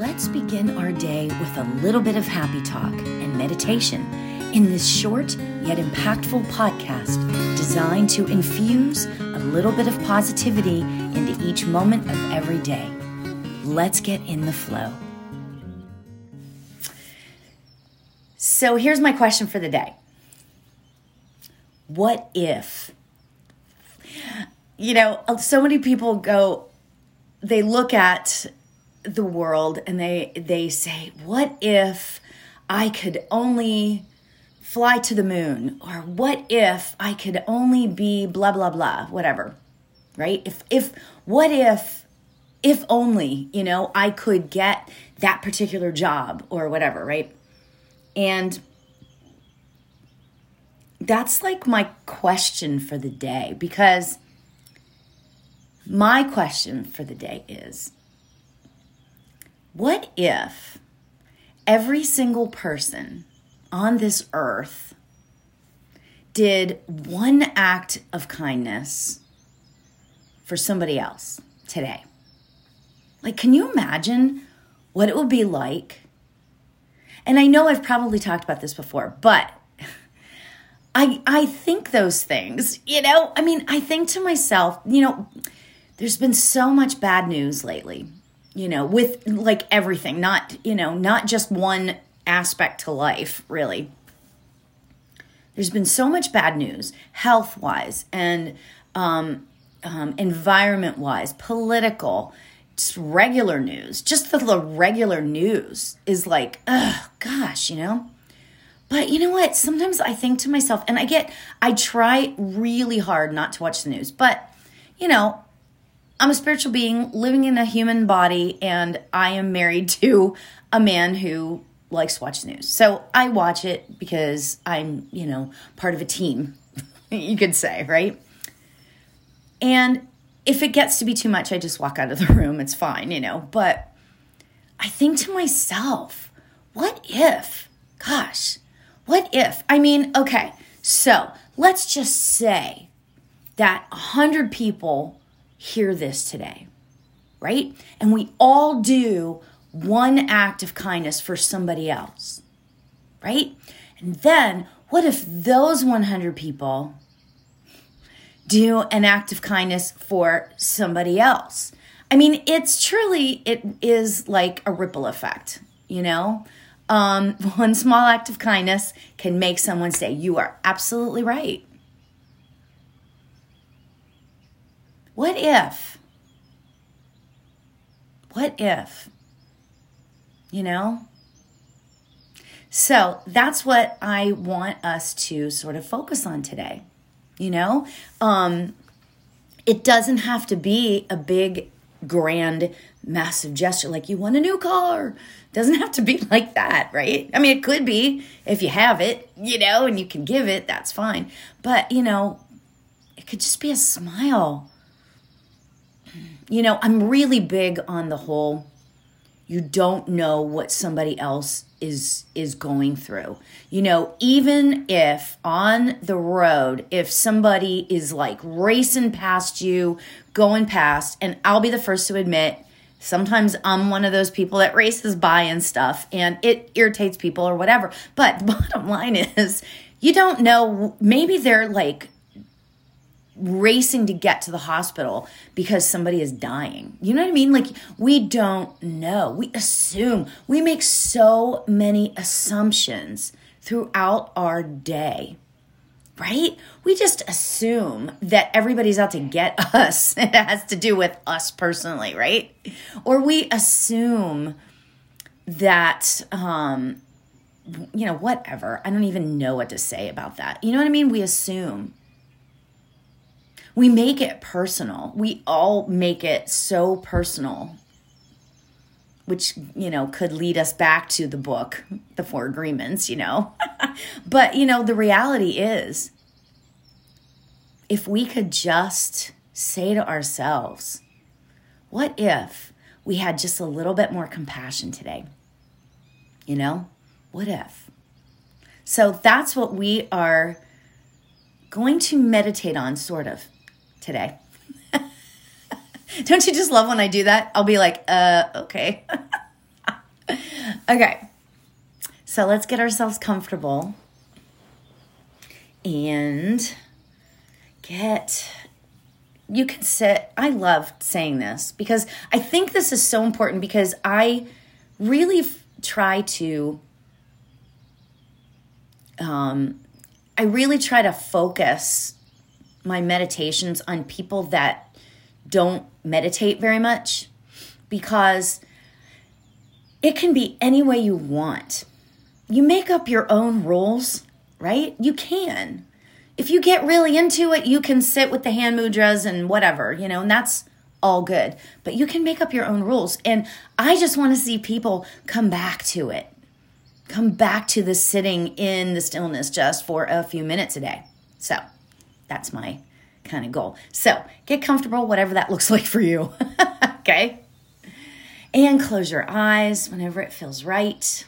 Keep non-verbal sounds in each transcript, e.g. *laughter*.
let's begin our day with a little bit of happy talk and meditation in this short yet impactful podcast designed to infuse a little bit of positivity into each moment of every day. Let's get in the flow. So, here's my question for the day What if? You know, so many people go, they look at the world and they they say what if i could only fly to the moon? Or what if i could only be blah blah blah whatever right? If if what if if only you know i could get that particular job or whatever right? And that's like my question for the day because my question for the day is what if every single person on this earth did one act of kindness for somebody else today? Like, can you imagine what it would be like? And I know I've probably talked about this before, but I I think those things, you know, I mean, I think to myself, you know, there's been so much bad news lately you know, with like everything, not, you know, not just one aspect to life, really. There's been so much bad news, health wise and um, um, environment wise, political, just regular news. Just the, the regular news is like, oh gosh, you know? But you know what? Sometimes I think to myself, and I get, I try really hard not to watch the news, but you know, I'm a spiritual being living in a human body, and I am married to a man who likes to watch the news. So I watch it because I'm, you know, part of a team, *laughs* you could say, right? And if it gets to be too much, I just walk out of the *laughs* room. It's fine, you know. But I think to myself, what if, gosh, what if? I mean, okay, so let's just say that 100 people hear this today, right? And we all do one act of kindness for somebody else, right? And then what if those 100 people do an act of kindness for somebody else? I mean, it's truly, it is like a ripple effect, you know? Um, *laughs* one small act of kindness can make someone say, You are absolutely right. What if? What if? You know? So that's what I want us to sort of focus on today. You know? Um, it doesn't have to be a big, grand, massive gesture like you want a new car. Doesn't have to be *laughs* like that, right? I mean, it could be if you have it, you know, and you can give it, that's fine. But, you know, it could just be a smile you know, I'm really big on the whole you don't know what somebody else is is going through. You know, even if on the road if somebody is like racing past you, going past and I'll be the first to admit sometimes I'm one of those people that races by and stuff and it irritates people or whatever. But the *laughs* bottom line is you don't know maybe they're like racing to get to the hospital because somebody is dying. You know what I mean? Like, we don't know. We assume. We make so many assumptions throughout our day, right? We just assume that everybody's out to get *laughs* us. It has to do with us personally, right? Or we assume that, um, you know, whatever. I don't even know what to say about that. You know what I mean? We assume we make it personal. We all make it so personal, which, you know, could lead us back to the book, The Four Agreements, you know. *laughs* but, you know, the reality is if we could just say to ourselves, what if we had just a little bit more compassion today? You know, what if? So that's what we are going to meditate on, sort of today. *laughs* Don't you just love when I do that? I'll be like, uh, okay. *laughs* okay. So let's get ourselves comfortable and get you can sit i love saying this because i think this is so important because i really f- try to um, i really try to focus my meditations on people that don't meditate very much because it can be any way you want you make up your own rules right? You can. If you get really into it, you can sit with the hand mudras and whatever, you know, and that's all good. But you can make up your own rules. And I just want to see people come back to it. Come back to the sitting in the stillness just for a few minutes a day. So that's my kind of goal. So get comfortable, whatever that *laughs* looks like for you. *laughs* okay? And close your eyes whenever it feels right.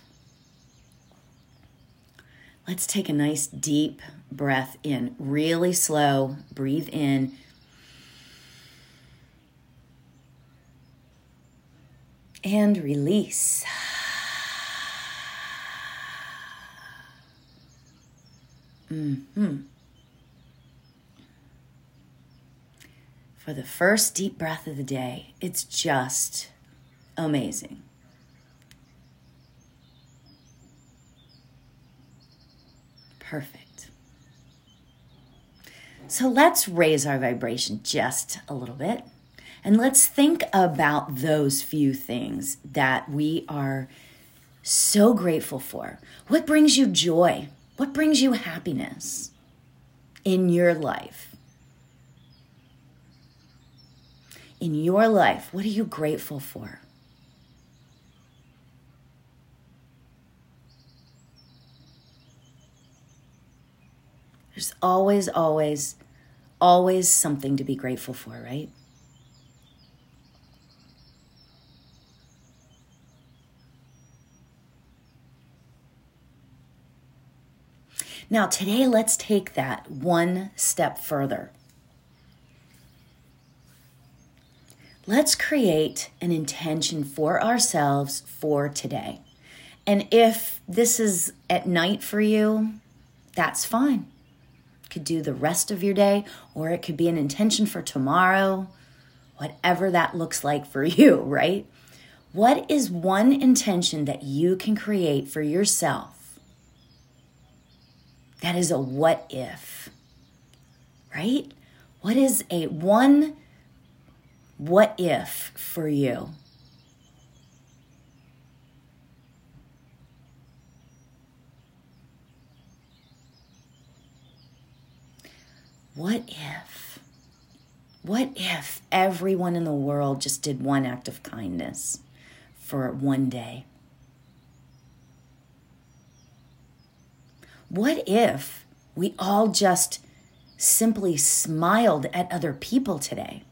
Let's take a nice deep breath in, really slow. Breathe in. And release. *sighs* hmm For the first deep breath of the day, it's just amazing. Perfect. So let's raise our vibration just a little bit. And let's think about those few things that we are so grateful for. What brings you joy? What brings you happiness in your life? In your life, what are you grateful for? There's always, always, always something to be grateful for, right? Now, today, let's take that one step further. Let's create an intention for ourselves for today. And if this is at night for you, that's fine could do the rest of your day, or it could be an intention for tomorrow, whatever that looks like for *laughs* you, right? What is one intention that you can create for yourself? That is a what if, right? What is a one what if for you? what if? What if everyone in the world just did one act of kindness for one day? What if we all just simply smiled at other people today?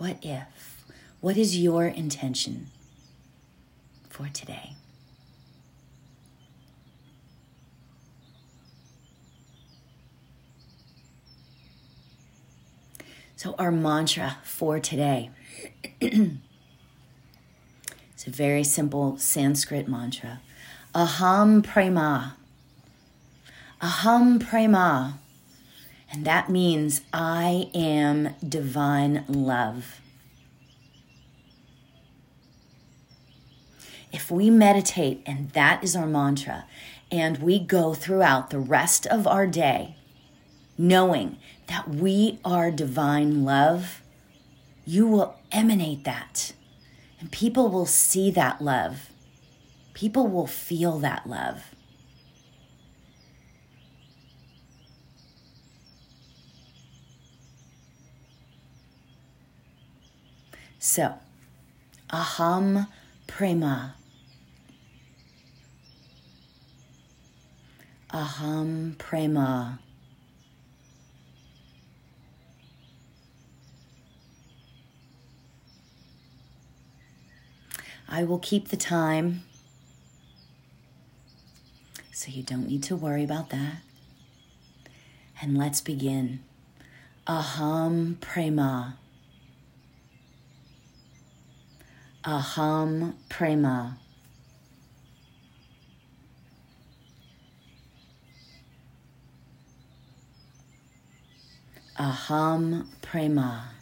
What if? What is your intention for today? So, our mantra for today *clears throat* it's a very simple Sanskrit mantra Aham Prema. Aham Prema and that means I am divine love. If we meditate, and that is our mantra, and we go throughout the rest of our day knowing that we are divine love, you will emanate that. And people will see that love. People will feel that love. So, aham prema. Aham prema. I will keep the time So you don't need to worry about that. And let's begin. Aham Prema. Aham Prema. Aham Prema.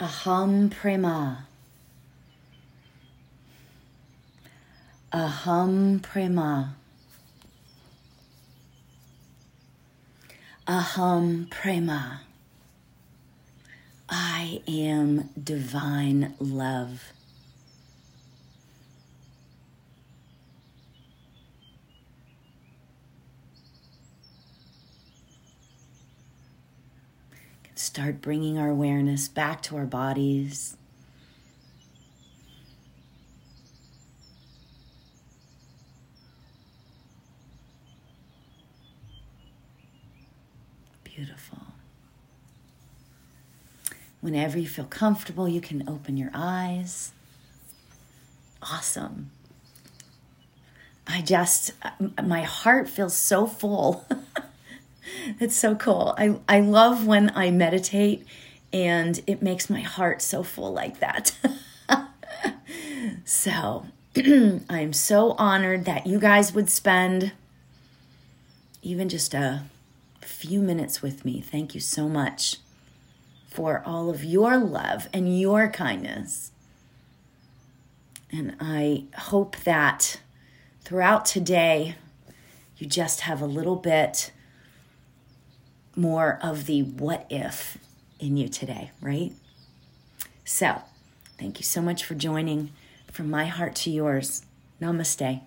Aham Prema. Aham Prema. Aham Prema. I am divine love. Start bringing our awareness back to our bodies. Beautiful. Whenever you feel comfortable, you can open your eyes. Awesome. I just, uh, my heart feels so full. *laughs* It's so cool. I, I love when I meditate and it makes my heart so full like that. *laughs* so *clears throat* I'm so honored that you guys would spend even just a few minutes with me. Thank you so much for all of your love and your kindness. And I hope that throughout today, you just have a little bit more of the what if in you today, right? So, thank you so much for joining. From my heart to yours, namaste.